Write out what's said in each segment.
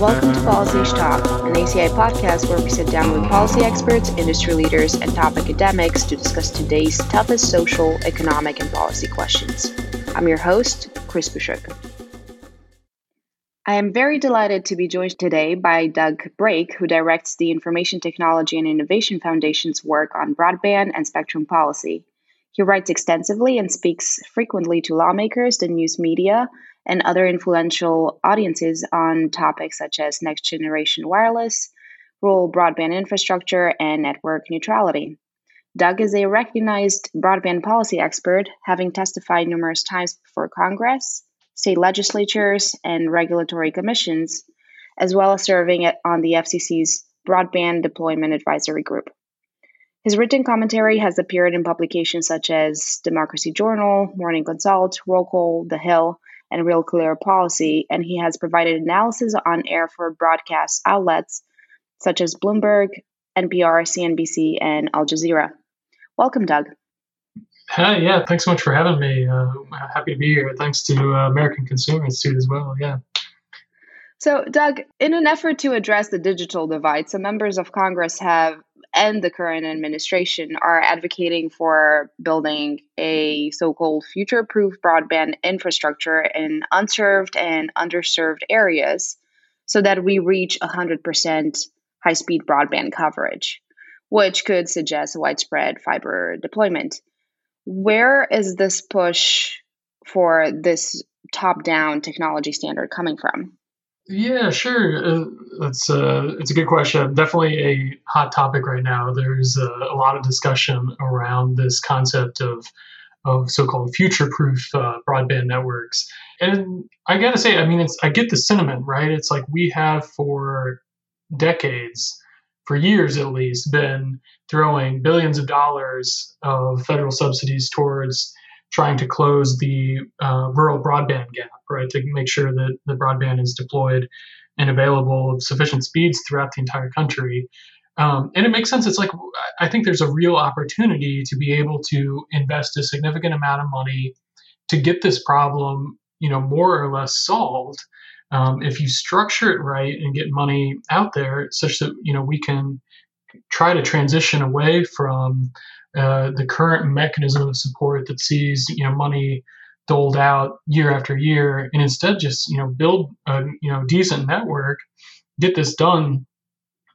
Welcome to Policy Talk, an ACI podcast where we sit down with policy experts, industry leaders, and top academics to discuss today's toughest social, economic, and policy questions. I'm your host, Chris Bushuk. I am very delighted to be joined today by Doug Brake, who directs the Information Technology and Innovation Foundation's work on broadband and spectrum policy. He writes extensively and speaks frequently to lawmakers, the news media, and other influential audiences on topics such as next generation wireless, rural broadband infrastructure, and network neutrality. Doug is a recognized broadband policy expert, having testified numerous times before Congress, state legislatures, and regulatory commissions, as well as serving on the FCC's Broadband Deployment Advisory Group. His written commentary has appeared in publications such as Democracy Journal, Morning Consult, Roll Call, The Hill, and Real Clear Policy, and he has provided analysis on air for broadcast outlets such as Bloomberg, NPR, CNBC, and Al Jazeera. Welcome, Doug. Hi, yeah, thanks so much for having me. Uh, happy to be here. Thanks to uh, American Consumer Institute as well. Yeah. So, Doug, in an effort to address the digital divide, some members of Congress have and the current administration are advocating for building a so called future proof broadband infrastructure in unserved and underserved areas so that we reach 100% high speed broadband coverage, which could suggest widespread fiber deployment. Where is this push for this top down technology standard coming from? Yeah, sure. Uh, it's a uh, it's a good question. Definitely a hot topic right now. There's a, a lot of discussion around this concept of of so-called future-proof uh, broadband networks. And I gotta say, I mean, it's I get the sentiment, right? It's like we have for decades, for years at least, been throwing billions of dollars of federal subsidies towards trying to close the uh, rural broadband gap, right, to make sure that the broadband is deployed and available of sufficient speeds throughout the entire country. Um, and it makes sense. It's like I think there's a real opportunity to be able to invest a significant amount of money to get this problem, you know, more or less solved. Um, if you structure it right and get money out there, such that you know we can try to transition away from uh, the current mechanism of support that sees you know money doled out year after year, and instead just you know build a you know decent network, get this done,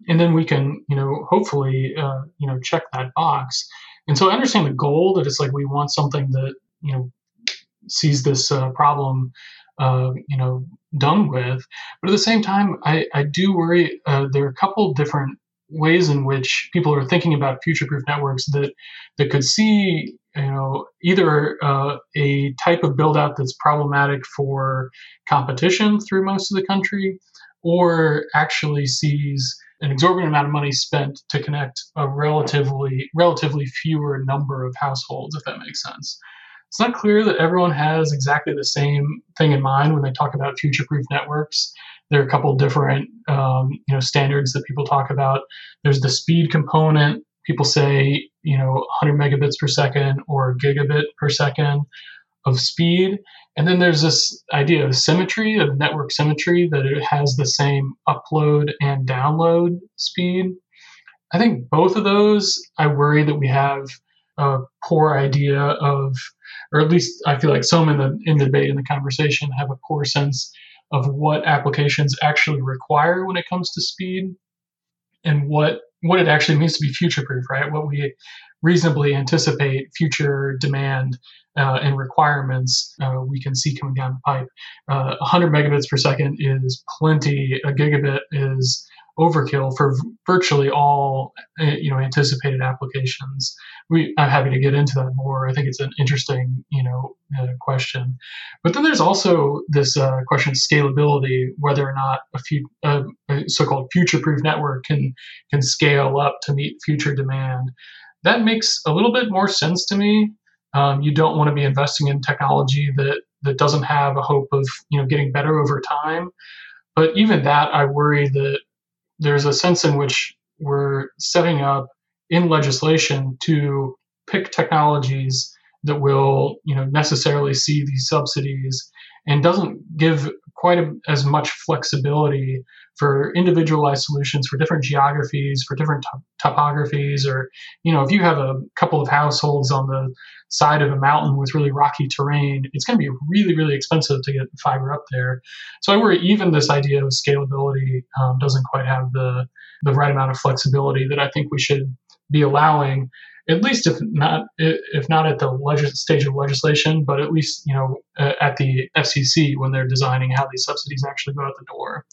and then we can you know hopefully uh, you know check that box. And so I understand the goal that it's like we want something that you know sees this uh, problem uh, you know done with, but at the same time I, I do worry uh, there are a couple different ways in which people are thinking about future-proof networks that that could see you know either uh, a type of build out that's problematic for competition through most of the country or actually sees an exorbitant amount of money spent to connect a relatively relatively fewer number of households if that makes sense. It's not clear that everyone has exactly the same thing in mind when they talk about future proof networks there are a couple different um, you know standards that people talk about. There's the speed component. People say you know 100 megabits per second or gigabit per second of speed. And then there's this idea of symmetry, of network symmetry, that it has the same upload and download speed. I think both of those, I worry that we have a poor idea of, or at least I feel like some in the in the debate in the conversation have a poor sense of what applications actually require when it comes to speed and what what it actually means to be future proof, right? What we reasonably anticipate future demand uh, and requirements uh, we can see coming down the pipe. Uh, 100 megabits per second is plenty. A gigabit is overkill for virtually all eh, you know anticipated applications. We I'm happy to get into that more. I think it's an interesting you know uh, question. But then there's also this uh, question of scalability, whether or not a, few, uh, a so-called future-proof network can can scale up to meet future demand. That makes a little bit more sense to me. Um, you don't want to be investing in technology that that doesn't have a hope of you know getting better over time. But even that, I worry that there's a sense in which we're setting up in legislation to pick technologies that will you know necessarily see these subsidies and doesn't give quite a, as much flexibility for individualized solutions for different geographies, for different topographies, or you know, if you have a couple of households on the side of a mountain with really rocky terrain, it's going to be really, really expensive to get fiber up there. So I worry even this idea of scalability um, doesn't quite have the the right amount of flexibility that I think we should be allowing at least if not if not at the legis- stage of legislation, but at least you know at the FCC when they're designing how these subsidies actually go out the door.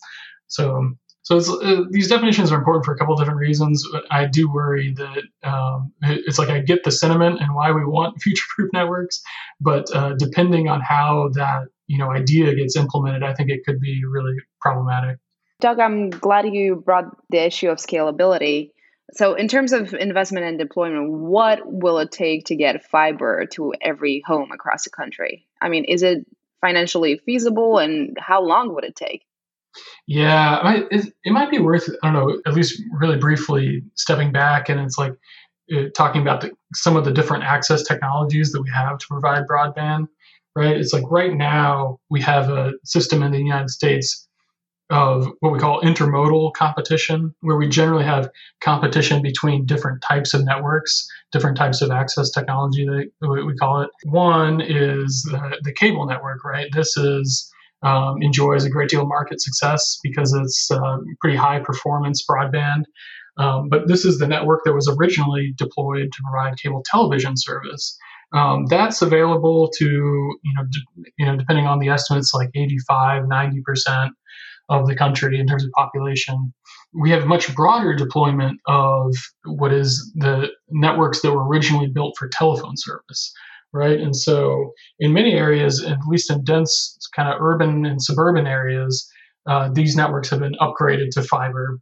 So so uh, these definitions are important for a couple different reasons. I do worry that um, it's like I get the sentiment and why we want future-proof networks, but uh, depending on how that you know idea gets implemented, I think it could be really problematic. Doug, I'm glad you brought the issue of scalability so, in terms of investment and deployment, what will it take to get fiber to every home across the country? I mean, is it financially feasible and how long would it take? Yeah, it, it might be worth, I don't know, at least really briefly stepping back and it's like uh, talking about the, some of the different access technologies that we have to provide broadband, right? It's like right now we have a system in the United States of what we call intermodal competition, where we generally have competition between different types of networks, different types of access technology, that we call it. One is the, the cable network, right? This is um, enjoys a great deal of market success because it's uh, pretty high performance broadband. Um, but this is the network that was originally deployed to provide cable television service. Um, that's available to you know d- you know depending on the estimates like 85 90 percent of the country in terms of population. We have much broader deployment of what is the networks that were originally built for telephone service, right? And so, in many areas, at least in dense kind of urban and suburban areas, uh, these networks have been upgraded to fiber.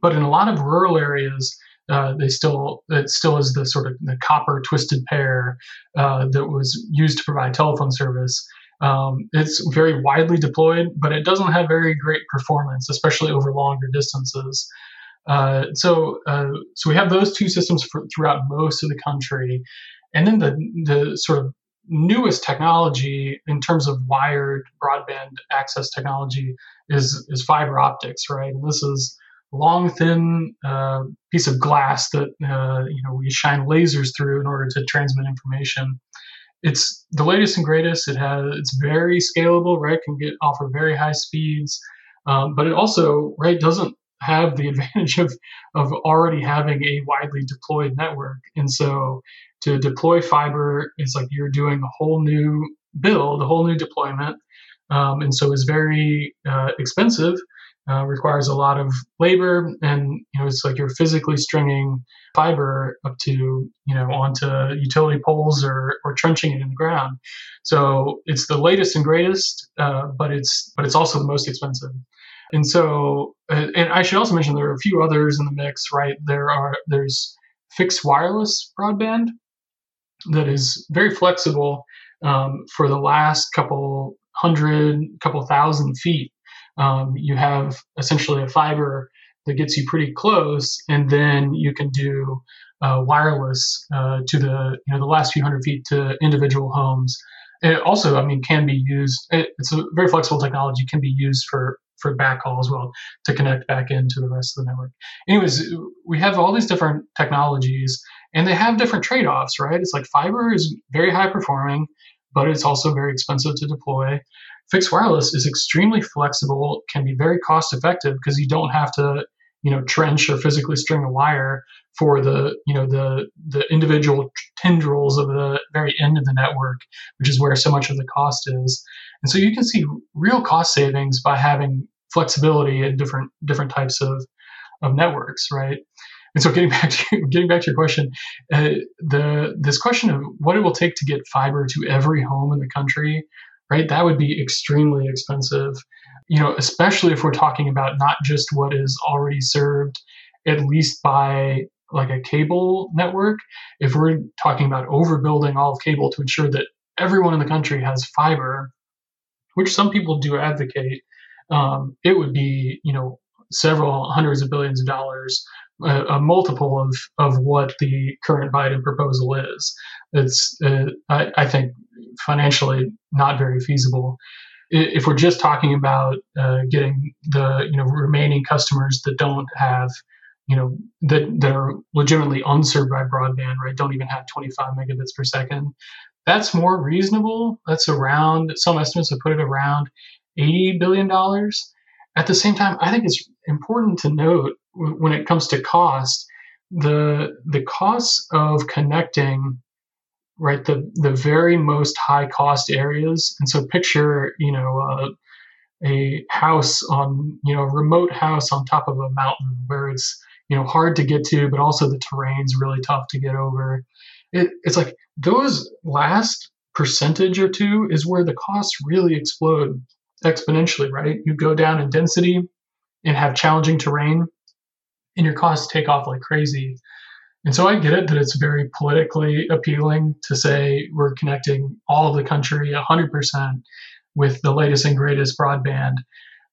But in a lot of rural areas, uh, they still it still is the sort of the copper twisted pair uh, that was used to provide telephone service. Um, it's very widely deployed, but it doesn't have very great performance, especially over longer distances. Uh, so, uh, so we have those two systems for, throughout most of the country, and then the the sort of newest technology in terms of wired broadband access technology is is fiber optics, right? And this is a long, thin uh, piece of glass that uh, you know we shine lasers through in order to transmit information it's the latest and greatest. It has it's very scalable, right? Can get offer very high speeds, um, but it also right doesn't have the advantage of of already having a widely deployed network. And so to deploy fiber is like you're doing a whole new build, a whole new deployment, um, and so it's very uh, expensive uh, requires a lot of labor and you know it's like you're physically stringing fiber up to you know onto utility poles or, or trenching it in the ground so it's the latest and greatest uh, but it's but it's also the most expensive and so uh, and i should also mention there are a few others in the mix right there are there's fixed wireless broadband that is very flexible um, for the last couple hundred couple thousand feet um, you have essentially a fiber that gets you pretty close, and then you can do uh, wireless uh, to the you know the last few hundred feet to individual homes. It also, I mean, can be used. It, it's a very flexible technology. Can be used for for backhaul as well to connect back into the rest of the network. Anyways, we have all these different technologies, and they have different trade-offs, right? It's like fiber is very high performing, but it's also very expensive to deploy fixed wireless is extremely flexible, can be very cost effective because you don't have to, you know, trench or physically string a wire for the, you know, the the individual tendrils of the very end of the network, which is where so much of the cost is. And so you can see real cost savings by having flexibility in different different types of of networks, right? And so, getting back to getting back to your question, uh, the this question of what it will take to get fiber to every home in the country right? That would be extremely expensive, you know, especially if we're talking about not just what is already served, at least by like a cable network. If we're talking about overbuilding all of cable to ensure that everyone in the country has fiber, which some people do advocate, um, it would be, you know, several hundreds of billions of dollars a, a, multiple of of what the current Biden proposal is. It's uh, I, I, think financially not very feasible. If we're just talking about uh, getting the you know remaining customers that don't have you know that that are legitimately unserved by broadband, right? Don't even have 25 megabits per second. That's more reasonable. That's around some estimates have put it around 80 billion dollars. At the same time, I think it's important to note when it comes to cost, the the costs of connecting right? The the very most high cost areas. And so picture you know uh, a house on you know a remote house on top of a mountain where it's you know hard to get to but also the terrain's really tough to get over. It, it's like those last percentage or two is where the costs really explode exponentially right? You go down in density and have challenging terrain and your costs take off like crazy. And so I get it that it's very politically appealing to say we're connecting all of the country 100% with the latest and greatest broadband.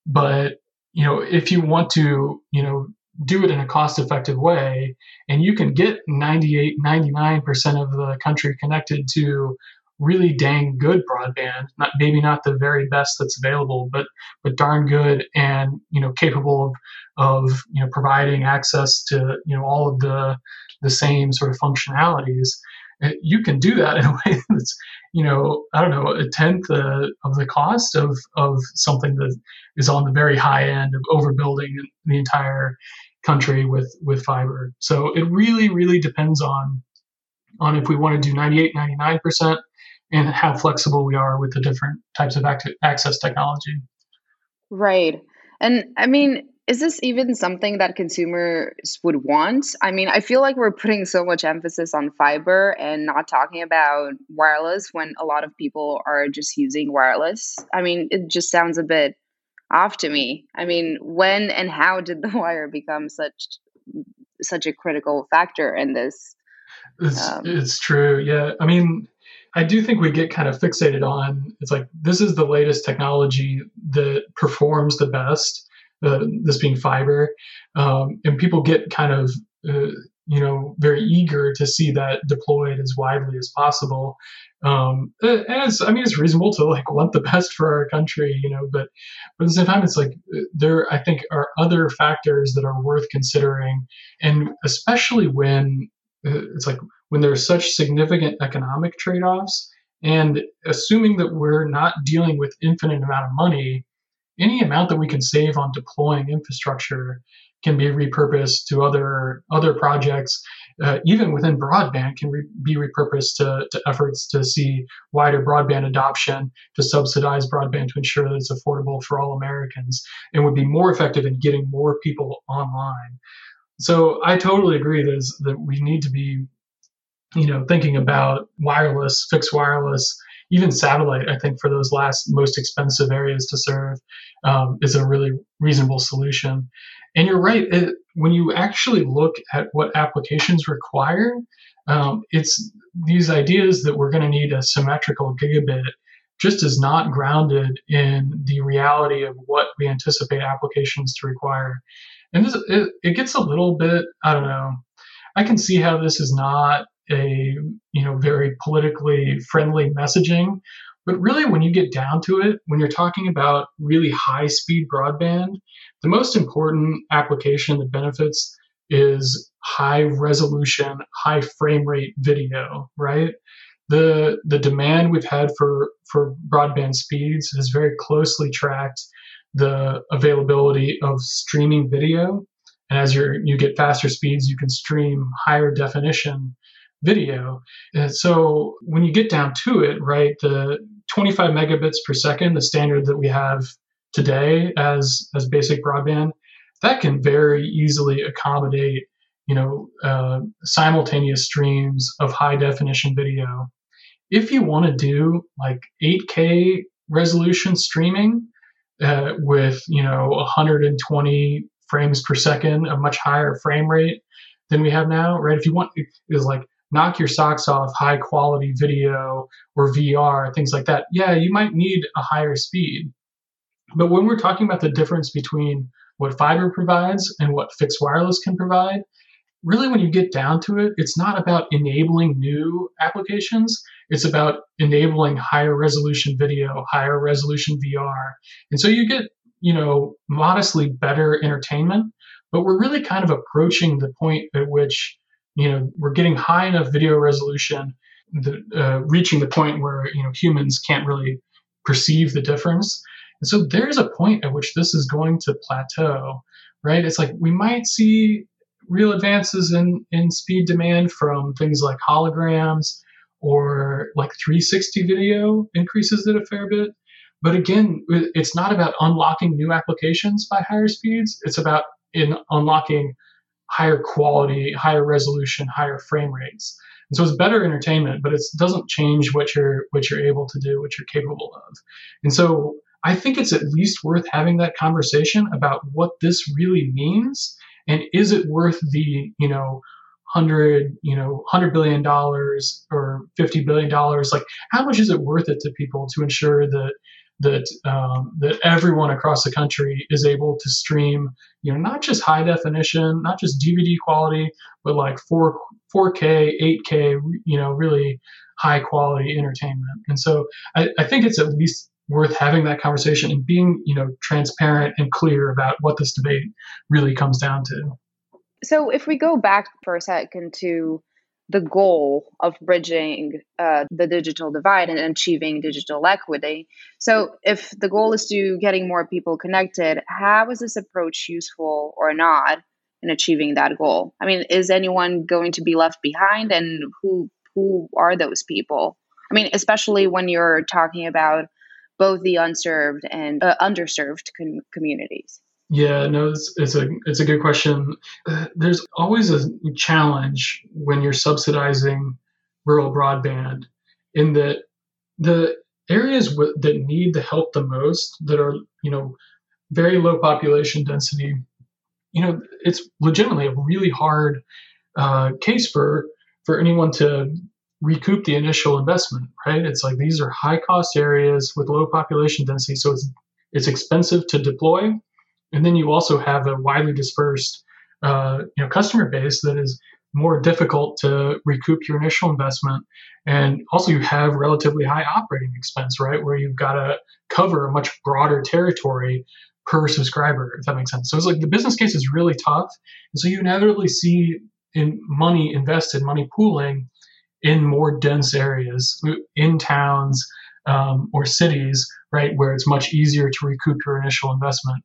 But, you know, if you want to, you know, do it in a cost effective way and you can get 98, 99% of the country connected to really dang good broadband not maybe not the very best that's available but but darn good and you know capable of of you know providing access to you know all of the the same sort of functionalities eh, you can do that in a way that's you know i don't know a tenth uh, of the cost of of something that is on the very high end of overbuilding the entire country with with fiber so it really really depends on on if we want to do 98 99% and how flexible we are with the different types of access technology. Right. And I mean, is this even something that consumers would want? I mean, I feel like we're putting so much emphasis on fiber and not talking about wireless when a lot of people are just using wireless. I mean, it just sounds a bit off to me. I mean, when and how did the wire become such such a critical factor in this? It's, um, it's true. Yeah. I mean, I do think we get kind of fixated on it's like this is the latest technology that performs the best, uh, this being fiber, um, and people get kind of uh, you know very eager to see that deployed as widely as possible. Um, and it's I mean it's reasonable to like want the best for our country, you know, but, but at the same time it's like uh, there I think are other factors that are worth considering, and especially when uh, it's like when there are such significant economic trade-offs and assuming that we're not dealing with infinite amount of money any amount that we can save on deploying infrastructure can be repurposed to other other projects. Uh, even within broadband can re- be repurposed to, to efforts to see wider broadband adoption to subsidize broadband to ensure that it's affordable for all americans and would be more effective in getting more people online. So i totally agree that, that we need to be you know, thinking about wireless, fixed wireless, even satellite, I think for those last most expensive areas to serve um, is a really reasonable solution. And you're right, it, when you actually look at what applications require, um, it's these ideas that we're going to need a symmetrical gigabit just is not grounded in the reality of what we anticipate applications to require. And this, it, it gets a little bit, I don't know, I can see how this is not a you know very politically friendly messaging. But really when you get down to it when you're talking about really high speed broadband the most important application that benefits is high resolution high frame rate video right? The the demand we've had for for broadband speeds has very closely tracked the availability of streaming video. And as you you get faster speeds you can stream higher definition video. And so when you get down to it, right, the 25 megabits per second, the standard that we have today as as basic broadband, that can very easily accommodate you know uh, simultaneous streams of high definition video. If you want to do like 8K resolution streaming uh, with you know 120 frames per second, a much higher frame rate than we have now, right? If you want, is like knock your socks off high quality video or VR, things like that, yeah, you might need a higher speed. But when we're talking about the difference between what fiber provides and what fixed wireless can provide, really when you get down to it, it's not about enabling new applications. It's about enabling higher resolution video, higher resolution VR. And so you get, you know, modestly better entertainment, but we're really kind of approaching the point at which, you know, we're getting high enough video resolution, uh, reaching the point where, you know, humans can't really perceive the difference. And so there's a point at which this is going to plateau, right? It's like we might see real advances in, in speed demand from things like holograms or like 360 video increases it a fair bit. But again, it's not about unlocking new applications by higher speeds. It's about in unlocking higher quality, higher resolution, higher frame rates. And so it's better entertainment, but it doesn't change what you're what you're able to do, what you're capable of. And so I think it's at least worth having that conversation about what this really means and is it worth the you know hundred you know hundred billion dollars or fifty billion dollars like how much is it worth it to people to ensure that that um, that everyone across the country is able to stream you know not just high definition not just dvd quality but like 4 4k 8k you know really high quality entertainment. And so I, I think it's at least worth having that conversation and being you know transparent and clear about what this debate really comes down to. So if we go back for a second to the goal of bridging uh, the digital divide and achieving digital equity. So if the goal is to getting more people connected how is this approach useful or not in achieving that goal? I mean is anyone going to be left behind and who who are those people? I mean especially when you're talking about both the unserved and uh, underserved com- communities? Yeah, no, it's, it's a it's a good question. Uh, there's always a challenge when you're subsidizing rural broadband, in that the areas w- that need the help the most, that are you know very low population density, you know, it's legitimately a really hard uh, case for for anyone to recoup the initial investment, right? It's like these are high cost areas with low population density, so it's it's expensive to deploy, and then you also have a widely dispersed uh, you know customer base that is more difficult to recoup your initial investment, and also you have relatively high operating expense, right? Where you've got to cover a much broader territory per subscriber, if that makes sense. So it's like the business case is really tough, and so you inevitably see in money invested, money pooling in more dense areas, in towns um, or cities, right, where it's much easier to recoup your initial investment.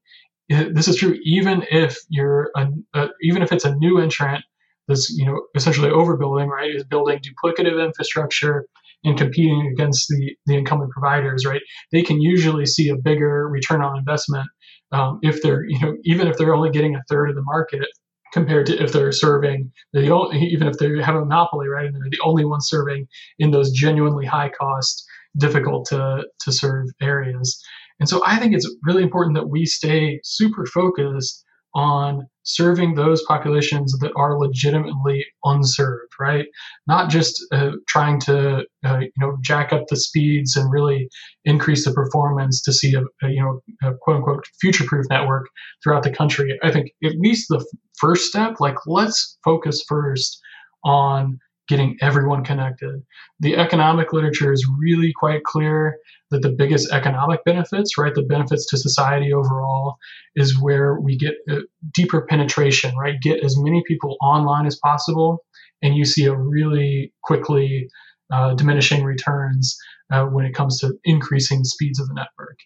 This is true even if you're a, even if it's a new entrant that's you know essentially overbuilding, right, is building duplicative infrastructure and competing against the the incumbent providers, right? They can usually see a bigger return on investment um, if they're you know even if they're only getting a third of the market compared to if they're serving the only, even if they have a monopoly, right, and they're the only ones serving in those genuinely high cost, difficult to to serve areas. And so I think it's really important that we stay super focused on serving those populations that are legitimately unserved, right? Not just uh, trying to uh, you know jack up the speeds and really increase the performance to see a, a you know a quote unquote future proof network throughout the country. I think at least the first step, like let's focus first on getting everyone connected. The economic literature is really quite clear that the biggest economic benefits, right, the benefits to society overall, is where we get uh, deeper penetration, right? Get as many people online as possible, and you see a really quickly uh, diminishing returns uh, when it comes to increasing speeds of the network.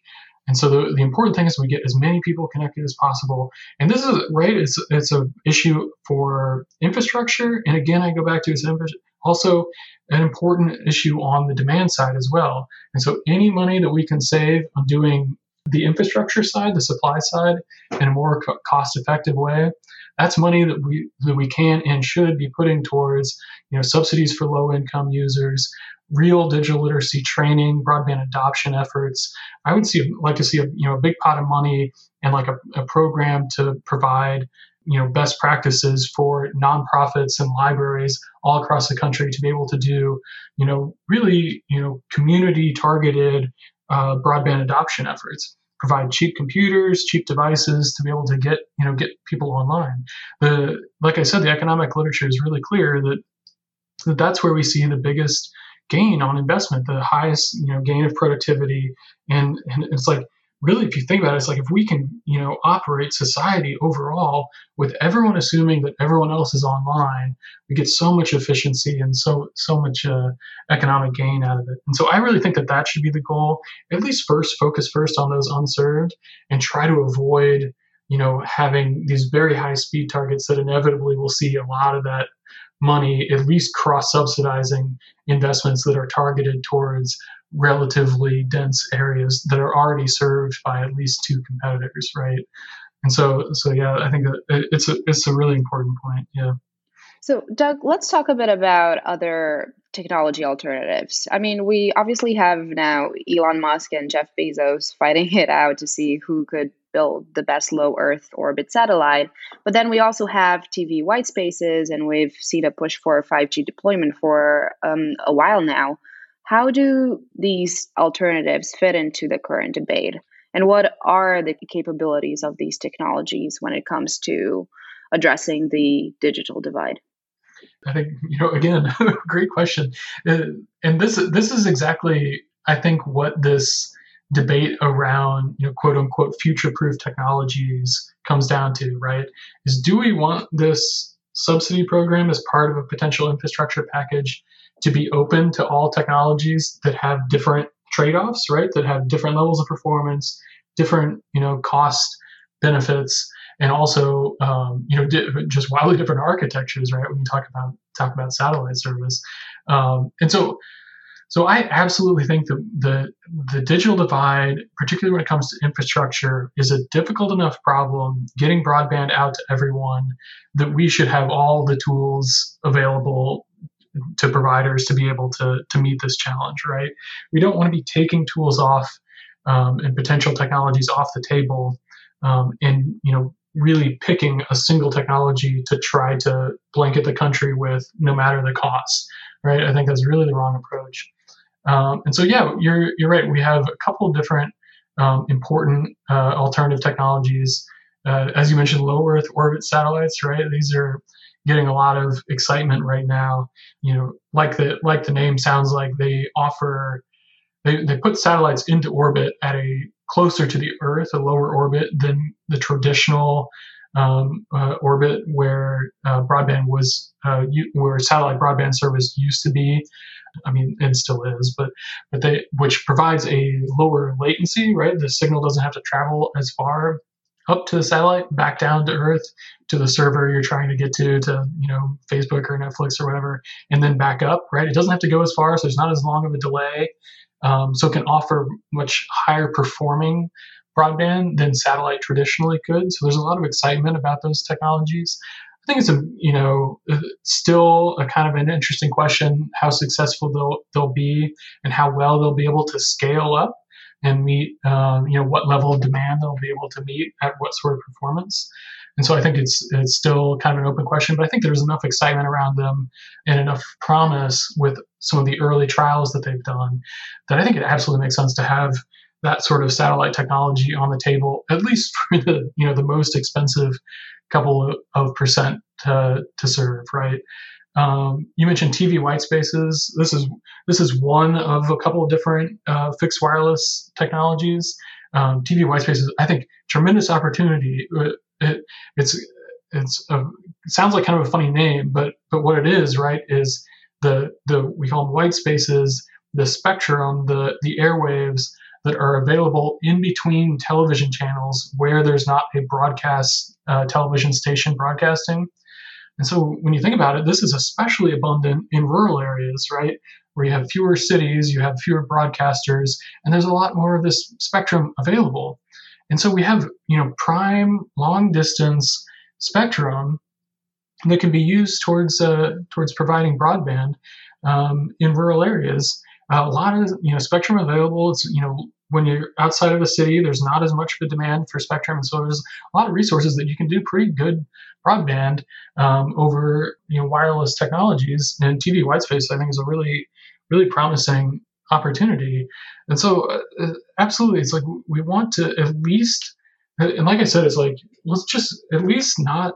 And so the, the important thing is we get as many people connected as possible. And this is right. It's it's a issue for infrastructure. And again, I go back to it's also an important issue on the demand side as well. And so any money that we can save on doing the infrastructure side, the supply side, in a more co- cost-effective way, that's money that we that we can and should be putting towards you know subsidies for low-income users, real digital literacy training, broadband adoption efforts. I would see like to see a you know a big pot of money and like a, a program to provide you know best practices for nonprofits and libraries all across the country to be able to do you know really you know community targeted uh, broadband adoption efforts provide cheap computers, cheap devices to be able to get you know get people online. The like I said, the economic literature is really clear that, that that's where we see the biggest gain on investment, the highest you know gain of productivity, and and it's like really, if you think about it, it's like if we can, you know, operate society overall with everyone assuming that everyone else is online, we get so much efficiency and so so much uh, economic gain out of it. And so I really think that that should be the goal. At least first, focus first on those unserved and try to avoid, you know, having these very high speed targets that inevitably will see a lot of that money at least cross subsidizing investments that are targeted towards relatively dense areas that are already served by at least two competitors, right? And so, so yeah, I think that it's a it's a really important point. Yeah. So, Doug, let's talk a bit about other technology alternatives. I mean, we obviously have now Elon Musk and Jeff Bezos fighting it out to see who could build the best low Earth orbit satellite. But then we also have TV white spaces, and we've seen a push for 5G deployment for um, a while now. How do these alternatives fit into the current debate? And what are the capabilities of these technologies when it comes to addressing the digital divide? I think you know again, great question, uh, and this this is exactly I think what this debate around you know quote unquote future proof technologies comes down to right is do we want this subsidy program as part of a potential infrastructure package to be open to all technologies that have different trade-offs, right? That have different levels of performance, different you know cost benefits, and also um, you know di- just wildly different architectures, right? When you talk about talk about satellite service, um, and so so I absolutely think that the the digital divide, particularly when it comes to infrastructure, is a difficult enough problem getting broadband out to everyone that we should have all the tools available to providers to be able to to meet this challenge. Right? We don't want to be taking tools off um, and potential technologies off the table, um, and you know really picking a single technology to try to blanket the country with, no matter the cost. Right? I think that's really the wrong approach. Um, and so, yeah, you're you're right. We have a couple of different um, important uh, alternative technologies. Uh, as you mentioned, low Earth orbit satellites, right? These are getting a lot of excitement right now. You know, like the like the name sounds like, they offer they, they put satellites into orbit at a closer to the Earth, a lower orbit than the traditional um, uh, orbit where uh, broadband was, uh, where satellite broadband service used to be. I mean, and still is, but but they which provides a lower latency, right? The signal doesn't have to travel as far up to the satellite, back down to Earth to the server you're trying to get to, to you know Facebook or Netflix or whatever, and then back up. Right? It doesn't have to go as far, so there's not as long of a delay. Um, so it can offer much higher performing broadband than satellite traditionally could. So there's a lot of excitement about those technologies. I think it's a you know still a kind of an interesting question how successful they'll they'll be and how well they'll be able to scale up and meet um, you know what level of demand they'll be able to meet at what sort of performance. And so I think it's it's still kind of an open question, but I think there's enough excitement around them and enough promise with some of the early trials that they've done that I think it absolutely makes sense to have that sort of satellite technology on the table, at least for the you know the most expensive couple of percent to, to serve, right? Um, you mentioned TV white spaces. This is this is one of a couple of different uh, fixed wireless technologies. Um, TV white spaces, I think, tremendous opportunity. It, uh, it, it's it's a, it sounds like kind of a funny name, but but what it is, right, is the the we call them white spaces, the spectrum, the the airwaves that are available in between television channels where there's not a broadcast uh, television station broadcasting. And so when you think about it, this is especially abundant in rural areas, right? Where you have fewer cities, you have fewer broadcasters, and there's a lot more of this spectrum available. And so we have, you know, prime long distance spectrum that can be used towards uh, towards providing broadband um, in rural areas. Uh, a lot of you know spectrum available. It's you know when you're outside of a city, there's not as much of a demand for spectrum, and so there's a lot of resources that you can do pretty good broadband um, over you know wireless technologies. And TV white space, I think, is a really really promising opportunity. And so, uh, absolutely, it's like we want to at least, and like I said, it's like let's just at least not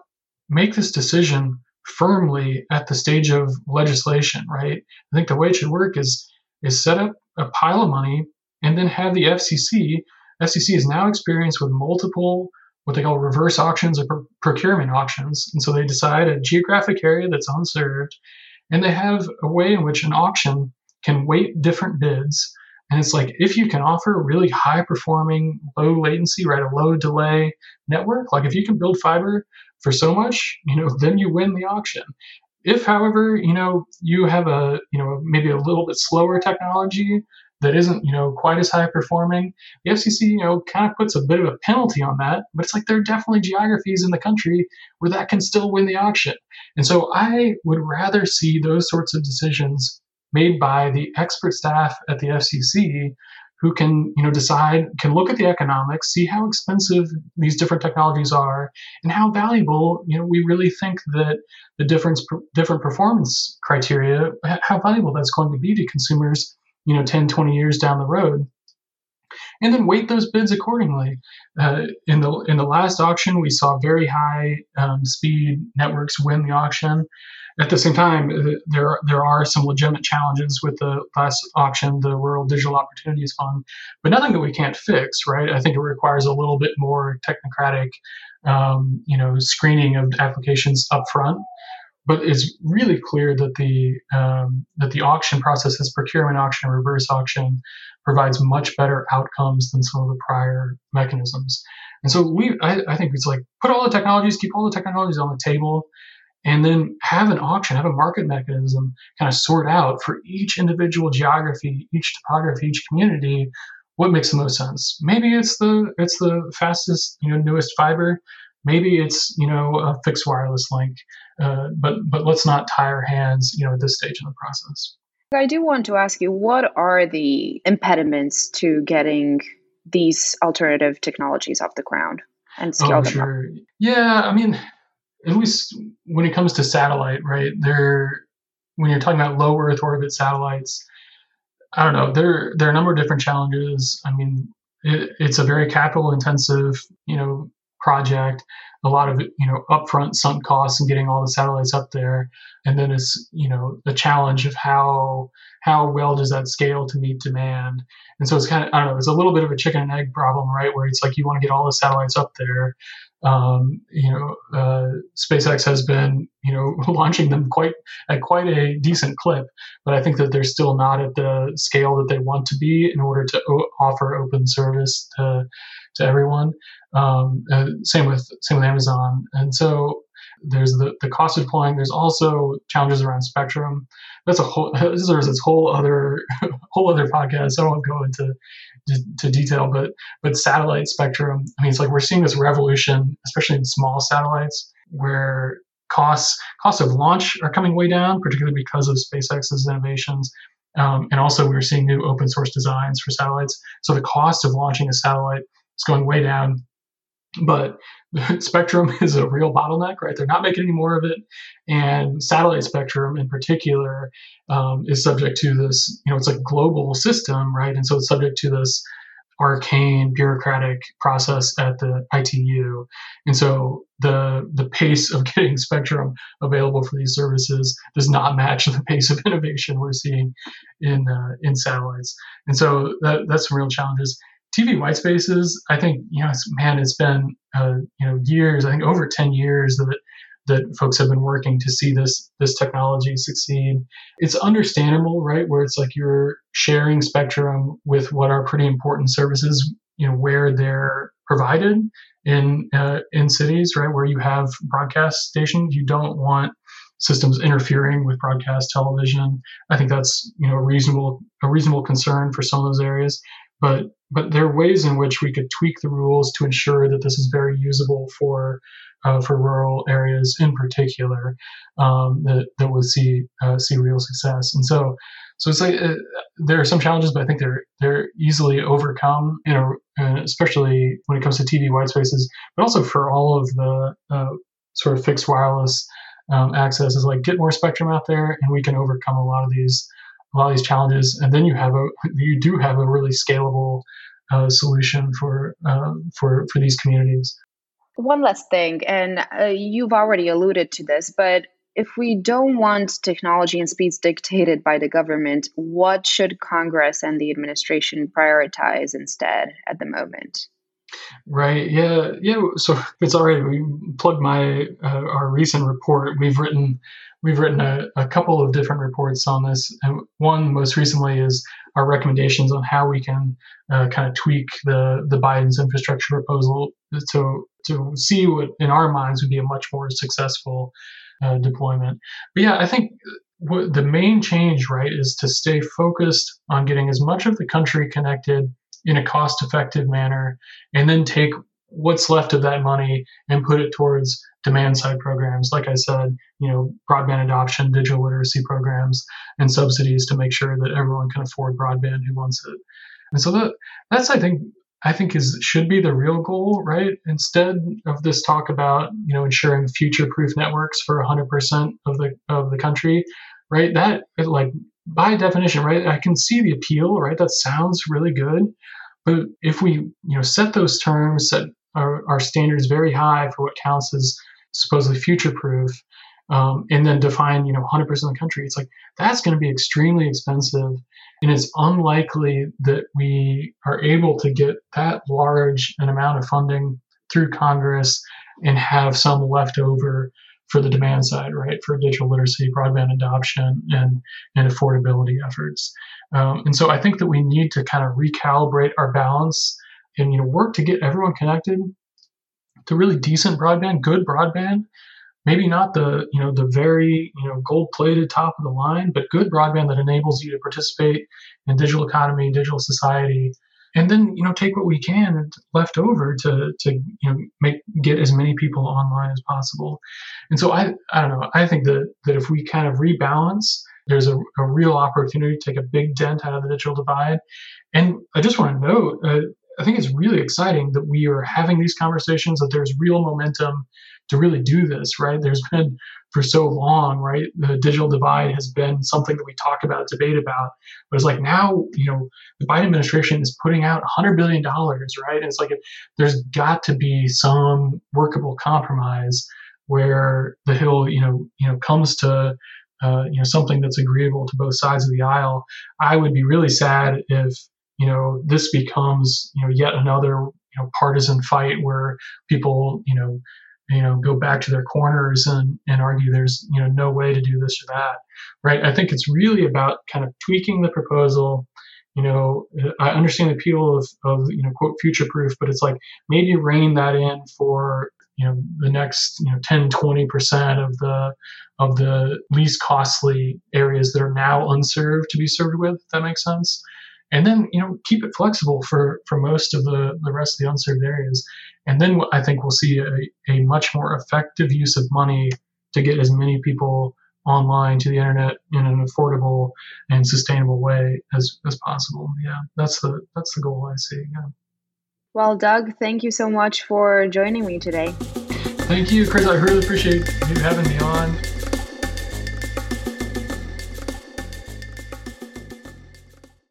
make this decision firmly at the stage of legislation, right? I think the way it should work is is set up a pile of money and then have the FCC. FCC is now experienced with multiple what they call reverse auctions or procurement auctions, and so they decide a geographic area that's unserved, and they have a way in which an auction can weight different bids. And it's like if you can offer really high performing, low latency, right, a low delay network, like if you can build fiber for so much, you know, then you win the auction. If, however, you know, you have a, you know, maybe a little bit slower technology that isn't, you know, quite as high performing, the FCC, you know, kind of puts a bit of a penalty on that. But it's like there are definitely geographies in the country where that can still win the auction. And so I would rather see those sorts of decisions made by the expert staff at the FCC who can you know decide can look at the economics see how expensive these different technologies are and how valuable you know we really think that the different different performance criteria how valuable that's going to be to consumers you know 10 20 years down the road and then weight those bids accordingly. Uh, in the in the last auction, we saw very high um, speed networks win the auction. At the same time, uh, there there are some legitimate challenges with the last auction, the Rural Digital Opportunities Fund, but nothing that we can't fix, right? I think it requires a little bit more technocratic, um, you know, screening of applications up front. But it's really clear that the um, that the auction process, this procurement auction reverse auction, provides much better outcomes than some of the prior mechanisms. And so we, I, I think it's like put all the technologies, keep all the technologies on the table, and then have an auction, have a market mechanism kind of sort out for each individual geography, each topography, each community, what makes the most sense. Maybe it's the it's the fastest, you know, newest fiber. Maybe it's you know a fixed wireless link. Uh, but but let's not tie our hands, you know, at this stage in the process. I do want to ask you, what are the impediments to getting these alternative technologies off the ground and scale oh, them sure. Up? Yeah, I mean, at least when it comes to satellite, right? There, when you're talking about low Earth orbit satellites, I don't know. There, there are a number of different challenges. I mean, it, it's a very capital intensive, you know, project. A lot of you know upfront sunk costs and getting all the satellites up there, and then it's you know the challenge of how how well does that scale to meet demand. And so it's kind of I don't know. It's a little bit of a chicken and egg problem, right? Where it's like you want to get all the satellites up there, um, you know, uh, SpaceX has been, you know, launching them quite at quite a decent clip, but I think that they're still not at the scale that they want to be in order to o- offer open service to to everyone. Um, uh, same with same with Amazon, and so there's the, the cost of deploying. There's also challenges around spectrum. That's a whole this is this whole other whole other podcast. I won't go into to detail, but but satellite spectrum. I mean, it's like we're seeing this revolution, especially in small satellites, where costs costs of launch are coming way down, particularly because of SpaceX's innovations. Um, and also, we're seeing new open source designs for satellites. So the cost of launching a satellite is going way down. But spectrum is a real bottleneck, right? They're not making any more of it, and satellite spectrum in particular um, is subject to this. You know, it's a global system, right? And so it's subject to this arcane bureaucratic process at the ITU, and so the the pace of getting spectrum available for these services does not match the pace of innovation we're seeing in uh, in satellites, and so that, that's some real challenges. TV white spaces, I think, you know, man, it's been, uh, you know, years, I think over 10 years that, that folks have been working to see this, this technology succeed. It's understandable, right? Where it's like you're sharing spectrum with what are pretty important services, you know, where they're provided in, uh, in cities, right? Where you have broadcast stations, you don't want systems interfering with broadcast television. I think that's you know a reasonable a reasonable concern for some of those areas. But but there are ways in which we could tweak the rules to ensure that this is very usable for uh, for rural areas in particular um, that that will see uh, see real success. And so so it's like uh, there are some challenges, but I think they're they're easily overcome. You know, especially when it comes to TV white spaces, but also for all of the uh, sort of fixed wireless um, access is like get more spectrum out there, and we can overcome a lot of these a lot of these challenges, and then you have a you do have a really scalable uh, solution for uh, for for these communities. One last thing, and uh, you've already alluded to this, but if we don't want technology and speeds dictated by the government, what should Congress and the administration prioritize instead at the moment? Right. Yeah. Yeah. So it's already we plugged my uh, our recent report. We've written we've written a, a couple of different reports on this, and one most recently is our recommendations on how we can uh, kind of tweak the the Biden's infrastructure proposal to to see what in our minds would be a much more successful uh, deployment. But yeah, I think what the main change, right, is to stay focused on getting as much of the country connected in a cost effective manner and then take what's left of that money and put it towards demand side programs like i said you know broadband adoption digital literacy programs and subsidies to make sure that everyone can afford broadband who wants it and so that that's i think I think is should be the real goal, right? Instead of this talk about you know ensuring future-proof networks for 100% of the of the country, right? That like by definition, right? I can see the appeal, right? That sounds really good, but if we you know set those terms, set our, our standards very high for what counts as supposedly future-proof, um, and then define you know 100% of the country, it's like that's going to be extremely expensive and it's unlikely that we are able to get that large an amount of funding through Congress and have some left over for the demand side, right, for digital literacy, broadband adoption, and, and affordability efforts. Um, and so I think that we need to kind of recalibrate our balance and you know work to get everyone connected to really decent broadband, good broadband, maybe not the you know the very you know gold plated top of the line but good broadband that enables you to participate in digital economy digital society and then you know take what we can left over to to you know make get as many people online as possible. And so i i don't know. I think that that if we kind of rebalance there's a, a real opportunity to take a big dent out of the digital divide. And i just want to note uh, I think it's really exciting that we are having these conversations, that there's real momentum to really do this, right? There's been for so long, right? The digital divide has been something that we talk about, debate about, but it's like now, you know, the Biden administration is putting out $100 billion, right? And it's like there's got to be some workable compromise where the Hill, you know, you know, comes to uh, you know something that's agreeable to both sides of the aisle. I would be really sad if you know this becomes you know yet another you know partisan fight where people you know you know go back to their corners and, and argue there's you know no way to do this or that right? I think it's really about kind of tweaking the proposal. You know i understand the appeal of, of you know quote future proof but it's like maybe rein that in for you know the next you know 10 20 percent of the of the least costly areas that are now unserved to be served with if that makes sense and then you know keep it flexible for for most of the the rest of the unserved areas and then I think we'll see a, a much more effective use of money to get as many people online to the internet in an affordable and sustainable way as, as possible. Yeah, that's the that's the goal I see. Yeah. Well, Doug, thank you so much for joining me today. Thank you, Chris. I really appreciate you having me on.